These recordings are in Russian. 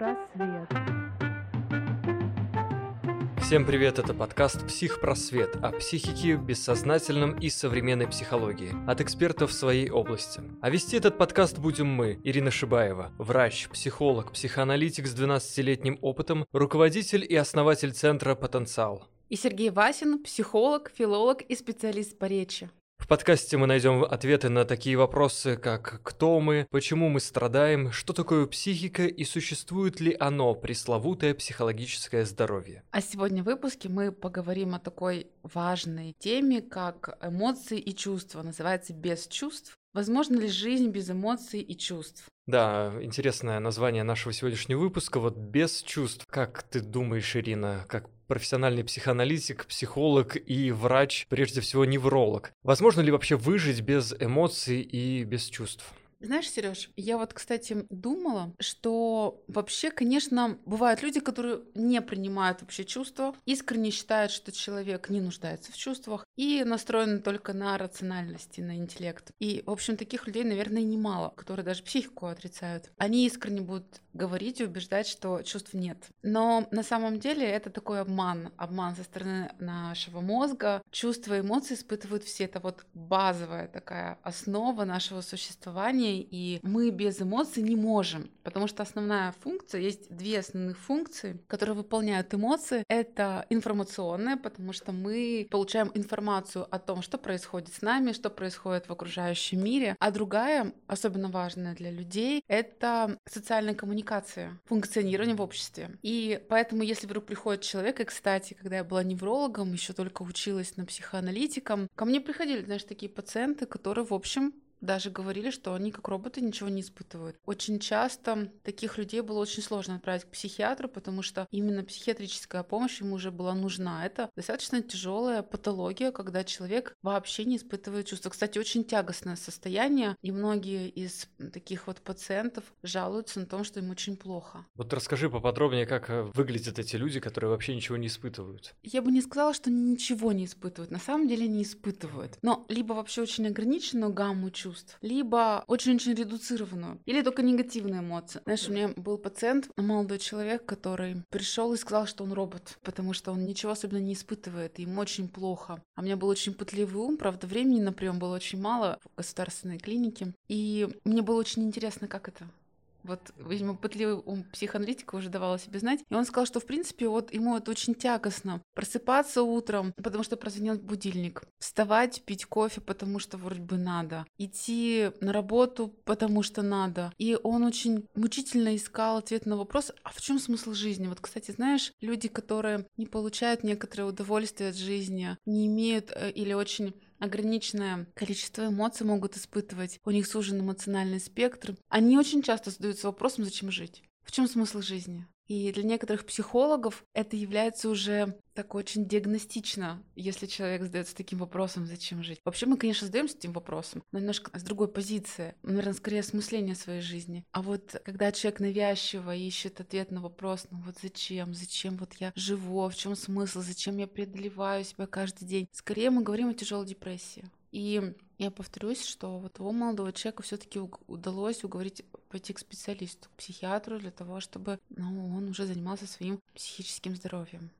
Психпросвет. Всем привет, это подкаст «Психпросвет» о психике, бессознательном и современной психологии от экспертов в своей области. А вести этот подкаст будем мы, Ирина Шибаева, врач, психолог, психоаналитик с 12-летним опытом, руководитель и основатель центра «Потенциал». И Сергей Васин, психолог, филолог и специалист по речи. В подкасте мы найдем ответы на такие вопросы, как кто мы, почему мы страдаем, что такое психика и существует ли оно, пресловутое психологическое здоровье. А сегодня в выпуске мы поговорим о такой важной теме, как эмоции и чувства. Называется «Без чувств». Возможно ли жизнь без эмоций и чувств? Да, интересное название нашего сегодняшнего выпуска. Вот без чувств. Как ты думаешь, Ирина, как профессиональный психоаналитик, психолог и врач, прежде всего невролог. Возможно ли вообще выжить без эмоций и без чувств? Знаешь, Сереж, я вот, кстати, думала, что вообще, конечно, бывают люди, которые не принимают вообще чувства, искренне считают, что человек не нуждается в чувствах и настроены только на рациональность на интеллект. И, в общем, таких людей, наверное, немало, которые даже психику отрицают. Они искренне будут говорить и убеждать, что чувств нет. Но на самом деле это такой обман, обман со стороны нашего мозга. Чувства и эмоции испытывают все. Это вот базовая такая основа нашего существования, и мы без эмоций не можем, потому что основная функция, есть две основных функции, которые выполняют эмоции. Это информационная, потому что мы получаем информацию о том, что происходит с нами, что происходит в окружающем мире. А другая, особенно важная для людей, это социальная коммуникация коммуникация, функционирование в обществе. И поэтому, если вдруг приходит человек, и, кстати, когда я была неврологом, еще только училась на психоаналитиком, ко мне приходили, знаешь, такие пациенты, которые, в общем, даже говорили, что они как роботы ничего не испытывают. Очень часто таких людей было очень сложно отправить к психиатру, потому что именно психиатрическая помощь ему уже была нужна. Это достаточно тяжелая патология, когда человек вообще не испытывает чувства. Кстати, очень тягостное состояние, и многие из таких вот пациентов жалуются на том, что им очень плохо. Вот расскажи поподробнее, как э, выглядят эти люди, которые вообще ничего не испытывают. Я бы не сказала, что ничего не испытывают. На самом деле не испытывают. Но либо вообще очень ограниченную гамму чувств, чувств, либо очень-очень редуцированную, или только негативные эмоции. Знаешь, у меня был пациент, молодой человек, который пришел и сказал, что он робот, потому что он ничего особенно не испытывает, ему очень плохо. А у меня был очень пытливый ум, правда, времени на прием было очень мало в государственной клинике, и мне было очень интересно, как это вот, видимо, пытливый ум психоаналитика уже давал себе знать. И он сказал, что, в принципе, вот ему это очень тягостно. Просыпаться утром, потому что прозвенел будильник. Вставать, пить кофе, потому что вроде бы надо. Идти на работу, потому что надо. И он очень мучительно искал ответ на вопрос, а в чем смысл жизни? Вот, кстати, знаешь, люди, которые не получают некоторое удовольствие от жизни, не имеют э, или очень ограниченное количество эмоций могут испытывать, у них сужен эмоциональный спектр, они очень часто задаются вопросом, зачем жить? В чем смысл жизни? И для некоторых психологов это является уже так очень диагностично, если человек задается таким вопросом, зачем жить. Вообще мы, конечно, задаемся этим вопросом, но немножко с другой позиции, наверное, скорее осмысление своей жизни. А вот когда человек навязчиво ищет ответ на вопрос, ну вот зачем, зачем вот я живу, в чем смысл, зачем я преодолеваю себя каждый день, скорее мы говорим о тяжелой депрессии. И я повторюсь, что вот того молодого человека все-таки удалось уговорить пойти к специалисту, к психиатру для того, чтобы ну, он уже занимался своим психическим здоровьем.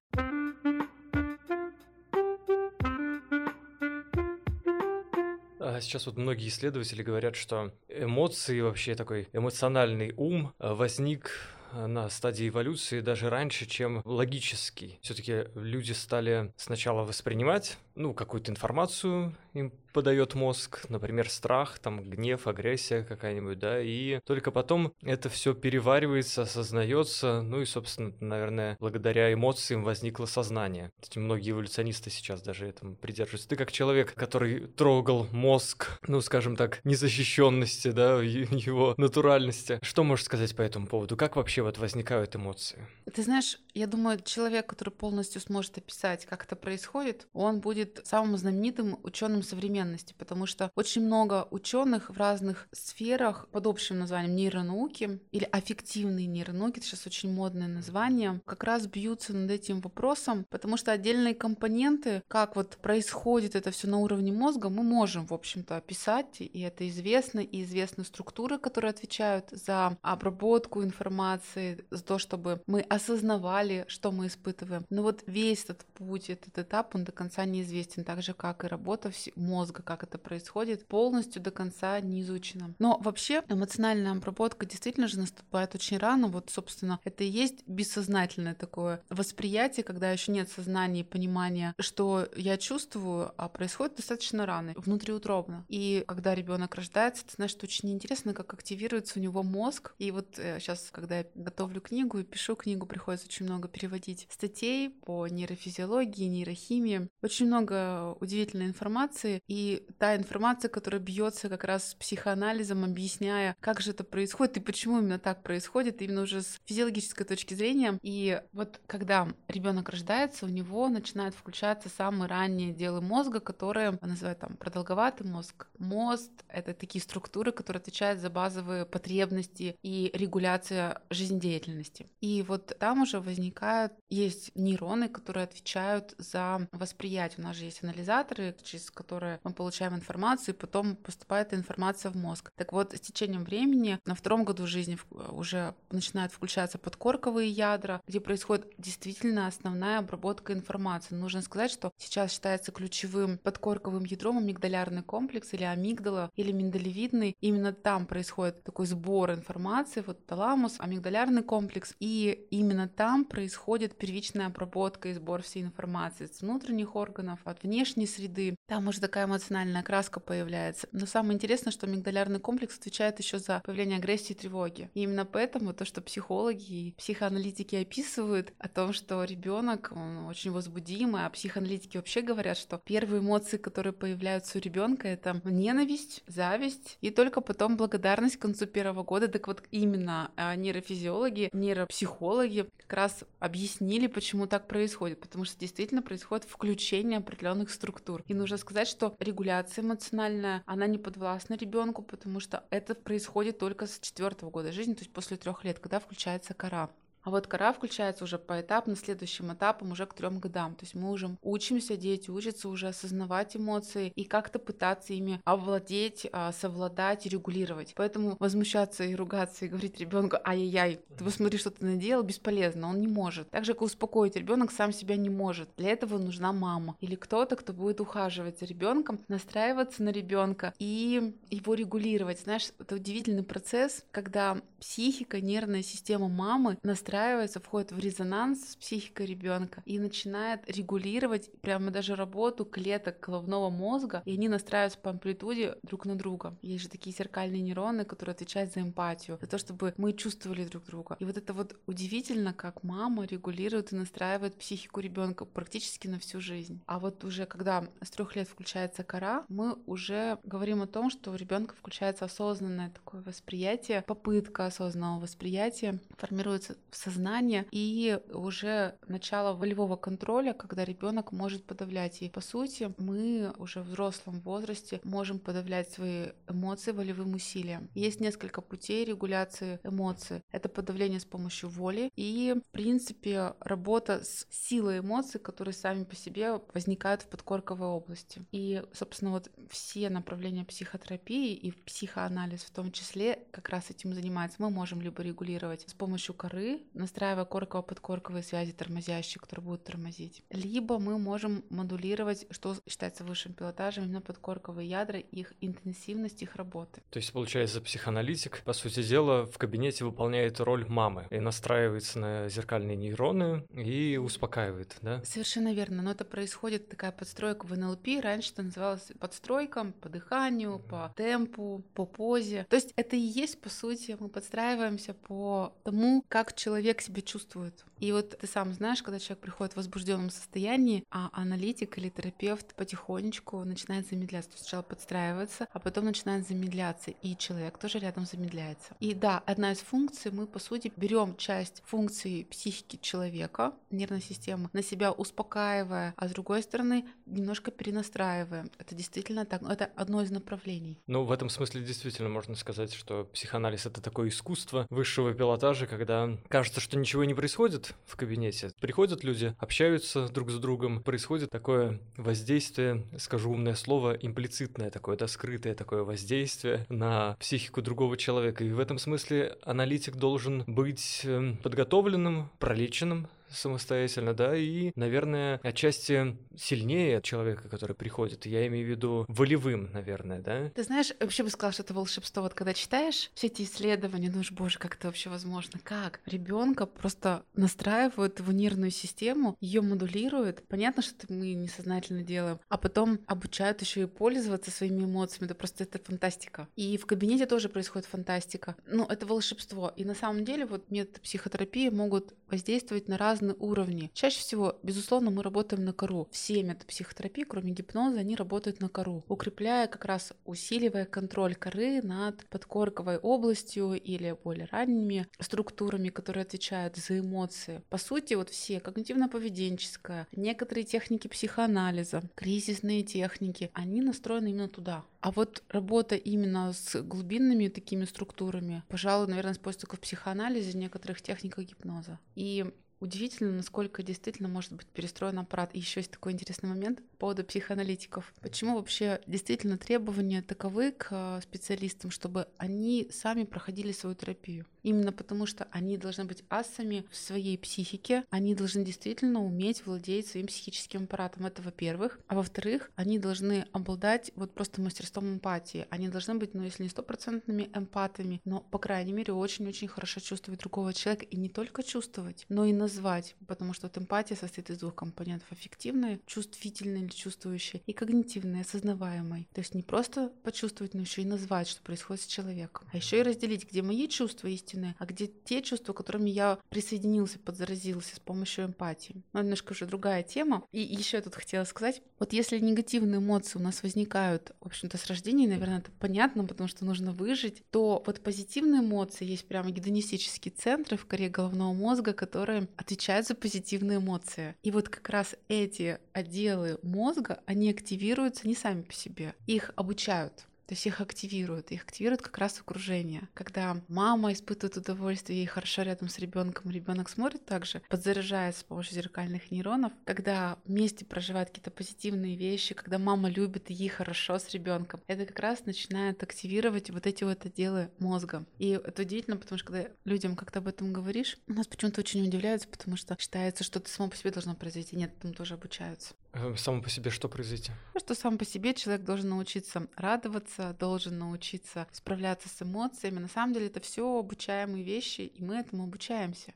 А сейчас вот многие исследователи говорят, что эмоции, вообще такой эмоциональный ум э, возник на стадии эволюции даже раньше, чем логический. Все-таки люди стали сначала воспринимать ну, какую-то информацию им подает мозг, например, страх, там, гнев, агрессия какая-нибудь, да, и только потом это все переваривается, осознается, ну и, собственно, наверное, благодаря эмоциям возникло сознание. Эти многие эволюционисты сейчас даже этому придерживаются. Ты как человек, который трогал мозг, ну, скажем так, незащищенности, да, его натуральности, что можешь сказать по этому поводу? Как вообще вот возникают эмоции? Ты знаешь, я думаю, человек, который полностью сможет описать, как это происходит, он будет будет самым знаменитым ученым современности, потому что очень много ученых в разных сферах под общим названием нейронауки или аффективные нейронауки, это сейчас очень модное название, как раз бьются над этим вопросом, потому что отдельные компоненты, как вот происходит это все на уровне мозга, мы можем, в общем-то, описать, и это известно, и известны структуры, которые отвечают за обработку информации, за то, чтобы мы осознавали, что мы испытываем. Но вот весь этот путь, этот этап, он до конца неизвестен, так же, как и работа мозга, как это происходит, полностью до конца не изучено. Но вообще эмоциональная обработка действительно же наступает очень рано. Вот, собственно, это и есть бессознательное такое восприятие, когда еще нет сознания и понимания, что я чувствую, а происходит достаточно рано, внутриутробно. И когда ребенок рождается, ты знаешь, очень интересно, как активируется у него мозг. И вот сейчас, э, когда я готовлю книгу и пишу книгу, приходится очень много переводить статей по нейрофизиологии, нейрохимии. Очень много удивительной информации. И та информация, которая бьется как раз с психоанализом, объясняя, как же это происходит и почему именно так происходит, именно уже с физиологической точки зрения. И вот когда ребенок рождается, у него начинают включаться самые ранние делы мозга, которые называют там продолговатый мозг. Мост — это такие структуры, которые отвечают за базовые потребности и регуляция жизнедеятельности. И вот там уже возникают, есть нейроны, которые отвечают за восприятие. У нас же есть анализаторы, через которые мы получаем информацию, и потом поступает информация в мозг. Так вот, с течением времени, на втором году жизни уже начинают включаться подкорковые ядра, где происходит действительно основная обработка информации. Нужно сказать, что сейчас считается ключевым подкорковым ядром амигдалярный комплекс или амигдала, или миндалевидный. Именно там происходит такой сбор информации, вот таламус, амигдалярный комплекс, и именно там происходит первичная обработка и сбор всей информации с внутренних органов, от внешней среды. Там уже такая эмоциональная краска появляется. Но самое интересное, что амигдалярный комплекс отвечает еще за появление агрессии и тревоги. И именно поэтому то, что психологи и психоаналитики описывают о том, что ребенок очень возбудимый, а психоаналитики вообще говорят, что первые эмоции, которые появляются у ребенка, это ненависть, зависть и только потом благодарность к концу первого года. Так вот именно а, нейрофизиологи, нейропсихологи как раз объяснили, почему так происходит, потому что действительно происходит включение определенных структур. И нужно сказать, что регуляция эмоциональная, она не подвластна ребенку, потому что это происходит только с четвертого года жизни, то есть после трех лет, когда включается кора. А вот кора включается уже поэтапно, следующим этапом уже к трем годам. То есть мы уже учимся, дети учатся уже осознавать эмоции и как-то пытаться ими овладеть, а, совладать, регулировать. Поэтому возмущаться и ругаться и говорить ребенку, ай-яй-яй, ты посмотри, что ты наделал, бесполезно, он не может. Так же, как успокоить ребенок сам себя не может. Для этого нужна мама или кто-то, кто будет ухаживать за ребенком, настраиваться на ребенка и его регулировать. Знаешь, это удивительный процесс, когда психика, нервная система мамы настраивается настраивается, входит в резонанс с психикой ребенка и начинает регулировать прямо даже работу клеток головного мозга, и они настраиваются по амплитуде друг на друга. Есть же такие зеркальные нейроны, которые отвечают за эмпатию, за то, чтобы мы чувствовали друг друга. И вот это вот удивительно, как мама регулирует и настраивает психику ребенка практически на всю жизнь. А вот уже когда с трех лет включается кора, мы уже говорим о том, что у ребенка включается осознанное такое восприятие, попытка осознанного восприятия формируется в сознание и уже начало волевого контроля, когда ребенок может подавлять. И по сути мы уже в взрослом возрасте можем подавлять свои эмоции волевым усилием. Есть несколько путей регуляции эмоций. Это подавление с помощью воли и, в принципе, работа с силой эмоций, которые сами по себе возникают в подкорковой области. И, собственно, вот все направления психотерапии и психоанализ в том числе как раз этим занимается. Мы можем либо регулировать с помощью коры, настраивая корково-подкорковые связи тормозящие, которые будут тормозить. Либо мы можем модулировать, что считается высшим пилотажем, именно подкорковые ядра, их интенсивность их работы. То есть, получается, психоаналитик, по сути дела, в кабинете выполняет роль мамы и настраивается на зеркальные нейроны и успокаивает, да? Совершенно верно. Но это происходит такая подстройка в НЛП. Раньше это называлось подстройком по дыханию, mm-hmm. по темпу, по позе. То есть это и есть, по сути, мы подстраиваемся по тому, как человек человек себя чувствует. И вот ты сам знаешь, когда человек приходит в возбужденном состоянии, а аналитик или терапевт потихонечку начинает замедляться. То есть сначала подстраивается, а потом начинает замедляться. И человек тоже рядом замедляется. И да, одна из функций, мы по сути берем часть функций психики человека, нервной системы, на себя успокаивая, а с другой стороны немножко перенастраиваем. Это действительно так, это одно из направлений. Ну, в этом смысле действительно можно сказать, что психоанализ — это такое искусство высшего пилотажа, когда кажется, что ничего не происходит в кабинете. Приходят люди, общаются друг с другом, происходит такое воздействие, скажу умное слово, имплицитное такое, да, скрытое такое воздействие на психику другого человека. И в этом смысле аналитик должен быть эм, подготовленным, пролеченным, самостоятельно, да, и, наверное, отчасти сильнее человека, который приходит. Я имею в виду волевым, наверное, да. Ты знаешь, вообще бы сказала, что это волшебство. Вот когда читаешь все эти исследования, ну уж, боже, как это вообще возможно? Как? Ребенка просто настраивают в нервную систему, ее модулируют. Понятно, что это мы несознательно делаем, а потом обучают еще и пользоваться своими эмоциями. Это просто это фантастика. И в кабинете тоже происходит фантастика. Ну, это волшебство. И на самом деле вот методы психотерапии могут воздействовать на разные разные уровни. Чаще всего, безусловно, мы работаем на кору. Все методы психотерапии, кроме гипноза, они работают на кору, укрепляя как раз, усиливая контроль коры над подкорковой областью или более ранними структурами, которые отвечают за эмоции. По сути, вот все когнитивно-поведенческая, некоторые техники психоанализа, кризисные техники, они настроены именно туда. А вот работа именно с глубинными такими структурами, пожалуй, наверное, используется только в психоанализе, некоторых техниках гипноза. И удивительно, насколько действительно может быть перестроен аппарат. И еще есть такой интересный момент по поводу психоаналитиков. Почему вообще действительно требования таковы к э, специалистам, чтобы они сами проходили свою терапию? Именно потому, что они должны быть асами в своей психике, они должны действительно уметь владеть своим психическим аппаратом. Это во-первых. А во-вторых, они должны обладать вот просто мастерством эмпатии. Они должны быть, ну, если не стопроцентными эмпатами, но, по крайней мере, очень-очень хорошо чувствовать другого человека. И не только чувствовать, но и назвать. Потому что вот эмпатия состоит из двух компонентов. Аффективная, чувствительная или чувствующая, и когнитивная, осознаваемая. То есть не просто почувствовать, но еще и назвать, что происходит с человеком. А еще и разделить, где мои чувства есть истинные, а где те чувства, которыми я присоединился, подзаразился с помощью эмпатии. Но немножко уже другая тема. И еще я тут хотела сказать, вот если негативные эмоции у нас возникают, в общем-то, с рождения, наверное, это понятно, потому что нужно выжить, то вот позитивные эмоции есть прямо гедонистические центры в коре головного мозга, которые отвечают за позитивные эмоции. И вот как раз эти отделы мозга, они активируются не сами по себе, их обучают. То есть их активируют. Их активируют как раз окружение. Когда мама испытывает удовольствие, ей хорошо рядом с ребенком, ребенок смотрит также, подзаряжается с помощью зеркальных нейронов. Когда вместе проживают какие-то позитивные вещи, когда мама любит и ей хорошо с ребенком, это как раз начинает активировать вот эти вот отделы мозга. И это удивительно, потому что когда людям как-то об этом говоришь, у нас почему-то очень удивляются, потому что считается, что это само по себе должно произойти. Нет, там тоже обучаются. Э, само по себе что произойти? Что сам по себе человек должен научиться радоваться, должен научиться справляться с эмоциями. На самом деле это все обучаемые вещи, и мы этому обучаемся.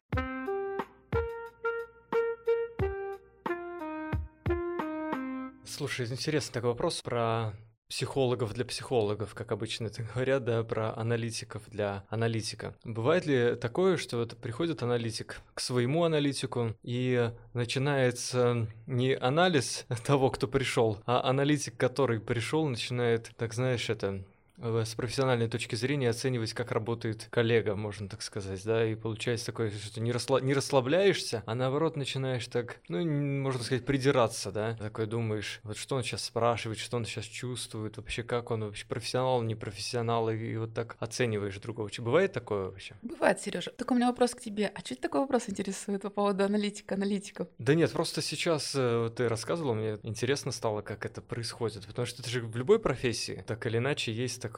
Слушай, интересный такой вопрос про психологов для психологов, как обычно это говорят, да, про аналитиков для аналитика. Бывает ли такое, что вот приходит аналитик к своему аналитику и начинается не анализ того, кто пришел, а аналитик, который пришел, начинает, так знаешь, это с профессиональной точки зрения оценивать, как работает коллега, можно так сказать, да, и получается такое, что не, расслаб... не расслабляешься, а наоборот начинаешь так, ну, можно сказать, придираться, да, такой думаешь, вот что он сейчас спрашивает, что он сейчас чувствует, вообще как он, вообще профессионал, не профессионал, и, и вот так оцениваешь другого. Бывает такое вообще? Бывает, Сережа. Так у меня вопрос к тебе. А что такой вопрос интересует по поводу аналитика, аналитиков? Да нет, просто сейчас э, ты рассказывала, мне интересно стало, как это происходит, потому что это же в любой профессии, так или иначе, есть такое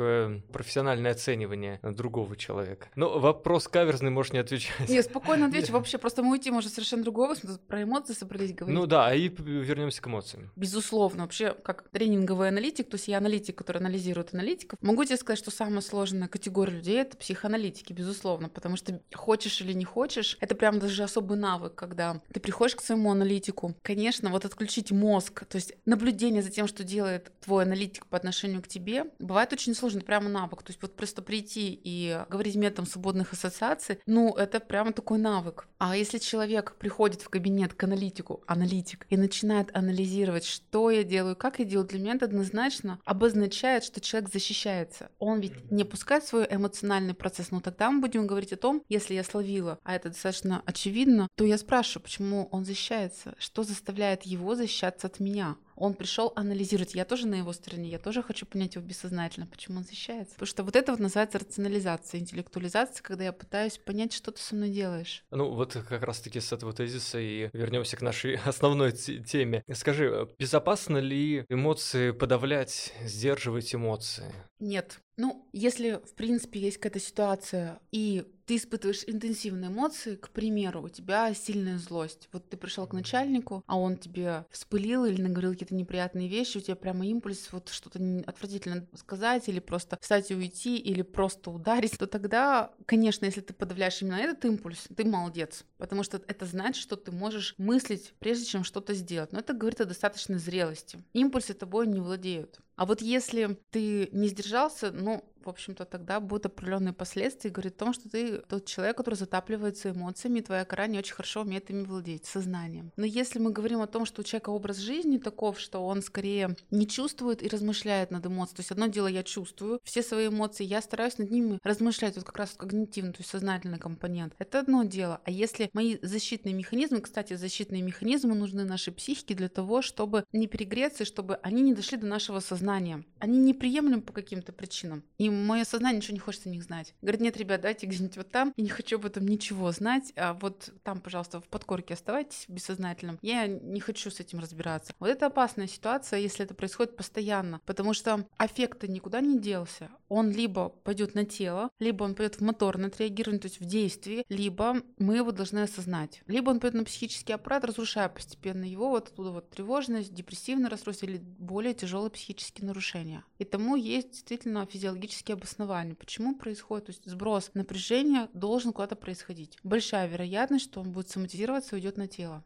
профессиональное оценивание другого человека. Но вопрос каверзный, можешь не отвечать. Не, спокойно отвечу. Вообще, просто мы уйти может совершенно другого. Про эмоции собрались говорить. Ну да, и вернемся к эмоциям. Безусловно. Вообще, как тренинговый аналитик, то есть я аналитик, который анализирует аналитиков, могу тебе сказать, что самая сложная категория людей — это психоаналитики, безусловно, потому что хочешь или не хочешь, это прям даже особый навык, когда ты приходишь к своему аналитику. Конечно, вот отключить мозг, то есть наблюдение за тем, что делает твой аналитик по отношению к тебе, бывает очень сложно, это прямо навык. То есть вот просто прийти и говорить методом свободных ассоциаций, ну, это прямо такой навык. А если человек приходит в кабинет к аналитику, аналитик, и начинает анализировать, что я делаю, как я делаю, для меня это однозначно обозначает, что человек защищается. Он ведь не пускает свой эмоциональный процесс, но тогда мы будем говорить о том, если я словила, а это достаточно очевидно, то я спрашиваю, почему он защищается, что заставляет его защищаться от меня он пришел анализировать. Я тоже на его стороне, я тоже хочу понять его бессознательно, почему он защищается. Потому что вот это вот называется рационализация, интеллектуализация, когда я пытаюсь понять, что ты со мной делаешь. Ну, вот как раз-таки с этого тезиса и вернемся к нашей основной теме. Скажи, э, безопасно ли эмоции подавлять, сдерживать эмоции? Нет. Ну, если, в принципе, есть какая-то ситуация, и ты испытываешь интенсивные эмоции, к примеру, у тебя сильная злость. Вот ты пришел к начальнику, а он тебе вспылил или наговорил какие-то неприятные вещи, у тебя прямо импульс вот что-то отвратительно сказать, или просто встать и уйти, или просто ударить, то тогда, конечно, если ты подавляешь именно этот импульс, ты молодец, потому что это значит, что ты можешь мыслить, прежде чем что-то сделать. Но это говорит о достаточной зрелости. Импульсы тобой не владеют. А вот если ты не сдержался, ну, в общем-то, тогда будут определенные последствия и говорит о том, что ты тот человек, который затапливается эмоциями, и твоя кора не очень хорошо умеет ими владеть, сознанием. Но если мы говорим о том, что у человека образ жизни таков, что он скорее не чувствует и размышляет над эмоциями, то есть одно дело я чувствую все свои эмоции, я стараюсь над ними размышлять, вот как раз когнитивный, то есть сознательный компонент. Это одно дело. А если мои защитные механизмы, кстати, защитные механизмы нужны нашей психике для того, чтобы не перегреться, чтобы они не дошли до нашего сознания. Они неприемлемы по каким-то причинам. И мое сознание ничего не хочет о них знать. Говорит, нет, ребят, давайте где-нибудь вот там, я не хочу об этом ничего знать, а вот там, пожалуйста, в подкорке оставайтесь бессознательным. Я не хочу с этим разбираться. Вот это опасная ситуация, если это происходит постоянно, потому что аффект никуда не делся. Он либо пойдет на тело, либо он пойдет в моторное отреагирование, то есть в действии, либо мы его должны осознать. Либо он пойдет на психический аппарат, разрушая постепенно его, вот оттуда вот тревожность, депрессивное расстройство или более тяжелые психические нарушения. И тому есть действительно физиологические логические обоснования, почему происходит, то есть сброс напряжения должен куда-то происходить. Большая вероятность, что он будет самомотивироваться и уйдет на тело.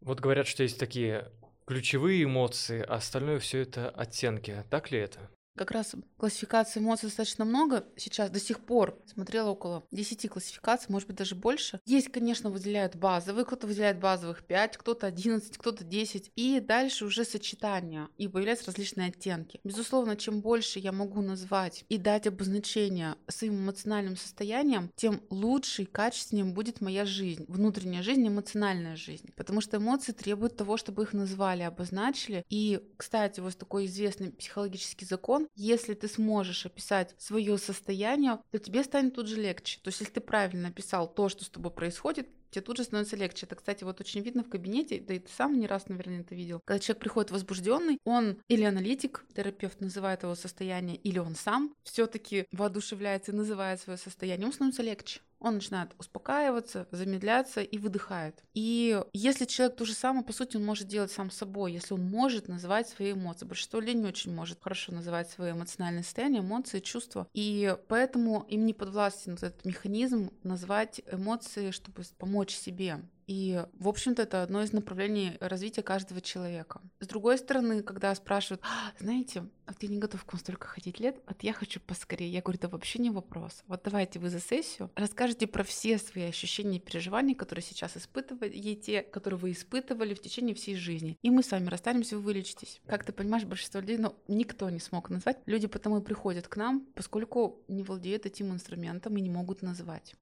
Вот говорят, что есть такие ключевые эмоции, а остальное все это оттенки. Так ли это? Как раз классификаций эмоций достаточно много. Сейчас до сих пор смотрела около 10 классификаций, может быть, даже больше. Есть, конечно, выделяют базовые, кто-то выделяет базовых 5, кто-то 11, кто-то 10. И дальше уже сочетания, и появляются различные оттенки. Безусловно, чем больше я могу назвать и дать обозначение своим эмоциональным состоянием, тем лучше и качественнее будет моя жизнь, внутренняя жизнь, эмоциональная жизнь. Потому что эмоции требуют того, чтобы их назвали, обозначили. И, кстати, вот такой известный психологический закон, телефон, если ты сможешь описать свое состояние, то тебе станет тут же легче. То есть, если ты правильно описал то, что с тобой происходит, тебе тут же становится легче. Это, кстати, вот очень видно в кабинете, да и ты сам не раз, наверное, это видел. Когда человек приходит возбужденный, он или аналитик, терапевт называет его состояние, или он сам все-таки воодушевляется и называет свое состояние, ему становится легче он начинает успокаиваться, замедляться и выдыхает. И если человек то же самое, по сути, он может делать сам собой, если он может называть свои эмоции. Большинство людей не очень может хорошо называть свои эмоциональные состояния, эмоции, чувства. И поэтому им не подвластен вот этот механизм назвать эмоции, чтобы помочь себе. И, в общем-то, это одно из направлений развития каждого человека. С другой стороны, когда спрашивают, а, знаете, а ты не готов к вам столько ходить лет, вот я хочу поскорее. Я говорю, это вообще не вопрос. Вот давайте вы за сессию расскажете про все свои ощущения и переживания, которые сейчас испытываете, которые вы испытывали в течение всей жизни. И мы с вами расстанемся, вы вылечитесь. Как ты понимаешь, большинство людей, ну, никто не смог назвать. Люди потому и приходят к нам, поскольку не владеют этим инструментом и не могут назвать.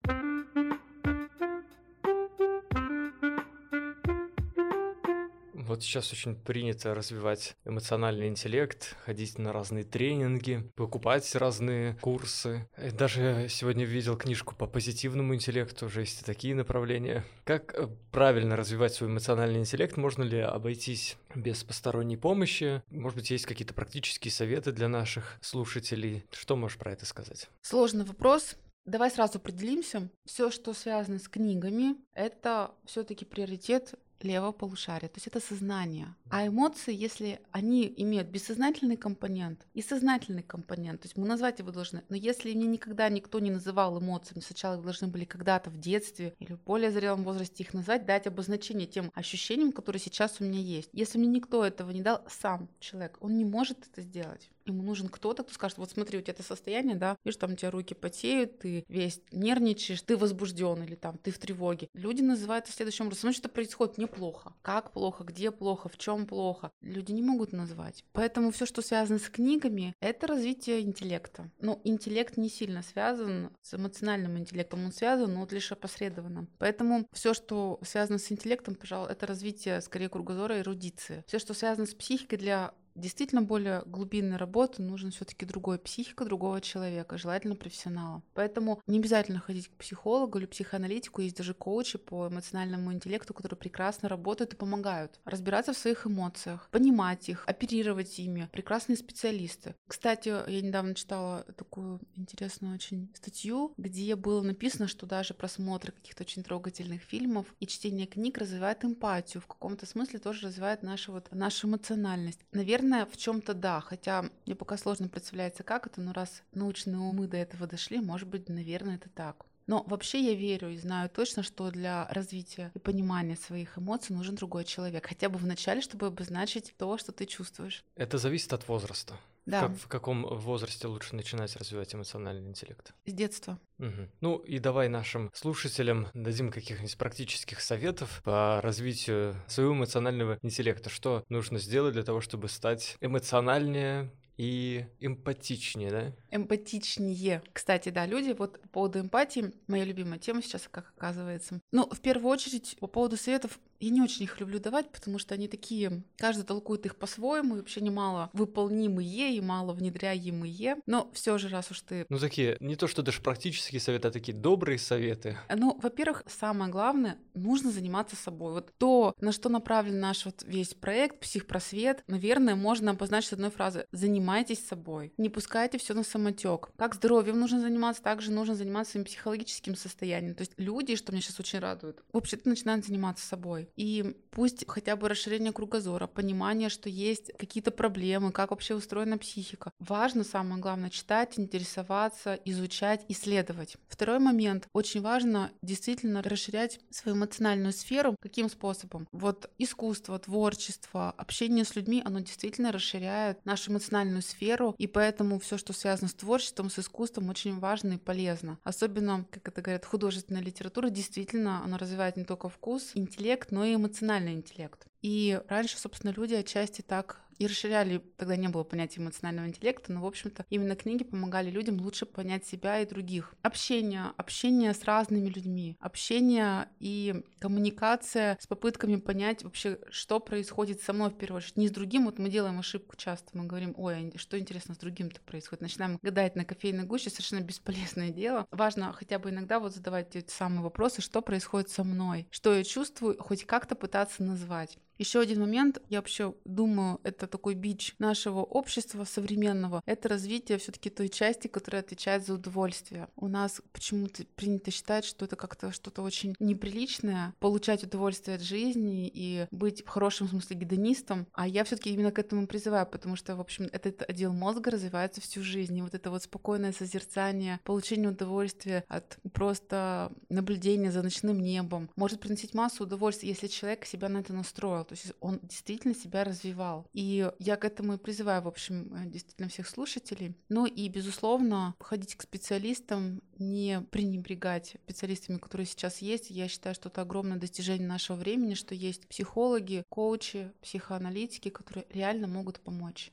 Вот сейчас очень принято развивать эмоциональный интеллект, ходить на разные тренинги, покупать разные курсы. Даже сегодня видел книжку по позитивному интеллекту, уже есть и такие направления. Как э, правильно развивать свой эмоциональный интеллект? Можно ли обойтись без посторонней помощи? Может быть, есть какие-то практические советы для наших слушателей? Что можешь про это сказать? Сложный вопрос. Давай сразу определимся. Все, что связано с книгами, это все-таки приоритет левого полушария, то есть это сознание. А эмоции, если они имеют бессознательный компонент и сознательный компонент, то есть мы назвать его должны, но если мне никогда никто не называл эмоциями, сначала их должны были когда-то в детстве или в более зрелом возрасте их назвать, дать обозначение тем ощущениям, которые сейчас у меня есть. Если мне никто этого не дал, сам человек, он не может это сделать. Ему нужен кто-то, кто скажет, вот смотри, у тебя это состояние, да, видишь, там у тебя руки потеют, ты весь нервничаешь, ты возбужден или там ты в тревоге. Люди называют это следующим образом. Смотри, что происходит неплохо. Как плохо, где плохо, в чем плохо. Люди не могут назвать. Поэтому все, что связано с книгами, это развитие интеллекта. Ну, интеллект не сильно связан с эмоциональным интеллектом, он связан, но вот лишь опосредованно. Поэтому все, что связано с интеллектом, пожалуй, это развитие скорее кругозора и эрудиции. Все, что связано с психикой для действительно более глубинной работы нужен все-таки другой психика другого человека, желательно профессионала. Поэтому не обязательно ходить к психологу или психоаналитику, есть даже коучи по эмоциональному интеллекту, которые прекрасно работают и помогают разбираться в своих эмоциях, понимать их, оперировать ими. Прекрасные специалисты. Кстати, я недавно читала такую интересную очень статью, где было написано, что даже просмотр каких-то очень трогательных фильмов и чтение книг развивает эмпатию, в каком-то смысле тоже развивает нашу, вот, нашу эмоциональность. Наверное, Наверное, в чем-то да, хотя мне пока сложно представляется, как это, но раз научные умы до этого дошли, может быть, наверное, это так. Но вообще я верю и знаю точно, что для развития и понимания своих эмоций нужен другой человек. Хотя бы в начале, чтобы обозначить то, что ты чувствуешь. Это зависит от возраста. Да. Как, в каком возрасте лучше начинать развивать эмоциональный интеллект? С детства. Угу. Ну и давай нашим слушателям дадим каких-нибудь практических советов по развитию своего эмоционального интеллекта. Что нужно сделать для того, чтобы стать эмоциональнее, и эмпатичнее, да? Эмпатичнее. Кстати, да, люди, вот по поводу эмпатии, моя любимая тема сейчас, как оказывается. Ну, в первую очередь, по поводу советов, я не очень их люблю давать, потому что они такие, каждый толкует их по-своему, и вообще немало выполнимые и мало внедряемые. Но все же, раз уж ты... Ну, такие, не то что даже практические советы, а такие добрые советы. Ну, во-первых, самое главное, нужно заниматься собой. Вот то, на что направлен наш вот весь проект «Психпросвет», наверное, можно обозначить одной фразой «Занимайтесь собой». Не пускайте все на самотек. Как здоровьем нужно заниматься, также нужно заниматься своим психологическим состоянием. То есть люди, что меня сейчас очень радует, вообще-то начинают заниматься собой. И пусть хотя бы расширение кругозора, понимание, что есть какие-то проблемы, как вообще устроена психика. Важно, самое главное, читать, интересоваться, изучать, исследовать. Второй момент. Очень важно действительно расширять свою эмоциональную сферу. Каким способом? Вот искусство, творчество, общение с людьми, оно действительно расширяет нашу эмоциональную сферу, и поэтому все, что связано с творчеством, с искусством, очень важно и полезно. Особенно, как это говорят, художественная литература, действительно, она развивает не только вкус, интеллект, но и эмоциональный интеллект. И раньше, собственно, люди отчасти так и расширяли, тогда не было понятия эмоционального интеллекта, но, в общем-то, именно книги помогали людям лучше понять себя и других. Общение, общение с разными людьми, общение и коммуникация с попытками понять вообще, что происходит со мной в первую очередь, не с другим. Вот мы делаем ошибку часто, мы говорим, ой, а что интересно с другим-то происходит. Начинаем гадать на кофейной гуще, совершенно бесполезное дело. Важно хотя бы иногда вот задавать эти самые вопросы, что происходит со мной, что я чувствую, хоть как-то пытаться назвать. Еще один момент, я вообще думаю, это такой бич нашего общества современного, это развитие все-таки той части, которая отвечает за удовольствие. У нас почему-то принято считать, что это как-то что-то очень неприличное, получать удовольствие от жизни и быть в хорошем смысле гедонистом, а я все-таки именно к этому призываю, потому что, в общем, этот отдел мозга развивается всю жизнь, и вот это вот спокойное созерцание, получение удовольствия от просто наблюдения за ночным небом может приносить массу удовольствия, если человек себя на это настроил. То есть он действительно себя развивал. И я к этому и призываю, в общем, э, действительно всех слушателей. Ну и, безусловно, ходить к специалистам, не пренебрегать специалистами, которые сейчас есть. Я считаю, что это огромное достижение нашего времени, что есть психологи, коучи, психоаналитики, которые реально могут помочь.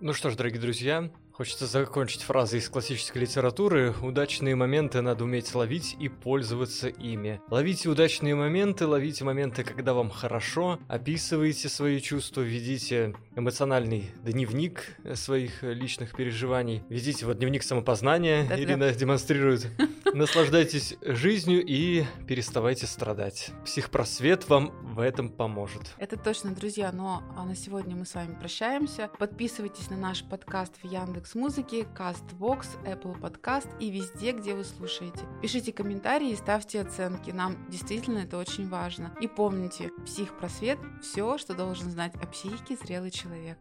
Ну что ж, дорогие друзья, Хочется закончить фразой из классической литературы «Удачные моменты надо уметь ловить и пользоваться ими». Ловите удачные моменты, ловите моменты, когда вам хорошо, описывайте свои чувства, ведите эмоциональный дневник своих личных переживаний, ведите вот дневник самопознания, Да-да. Ирина демонстрирует. Наслаждайтесь жизнью и переставайте страдать. Психпросвет вам в этом поможет. Это точно, друзья, но а на сегодня мы с вами прощаемся. Подписывайтесь на наш подкаст в Яндекс Музыки, Castbox, Apple Podcast и везде, где вы слушаете. Пишите комментарии и ставьте оценки. Нам действительно это очень важно. И помните, психпросвет – все, что должен знать о психике зрелый человек.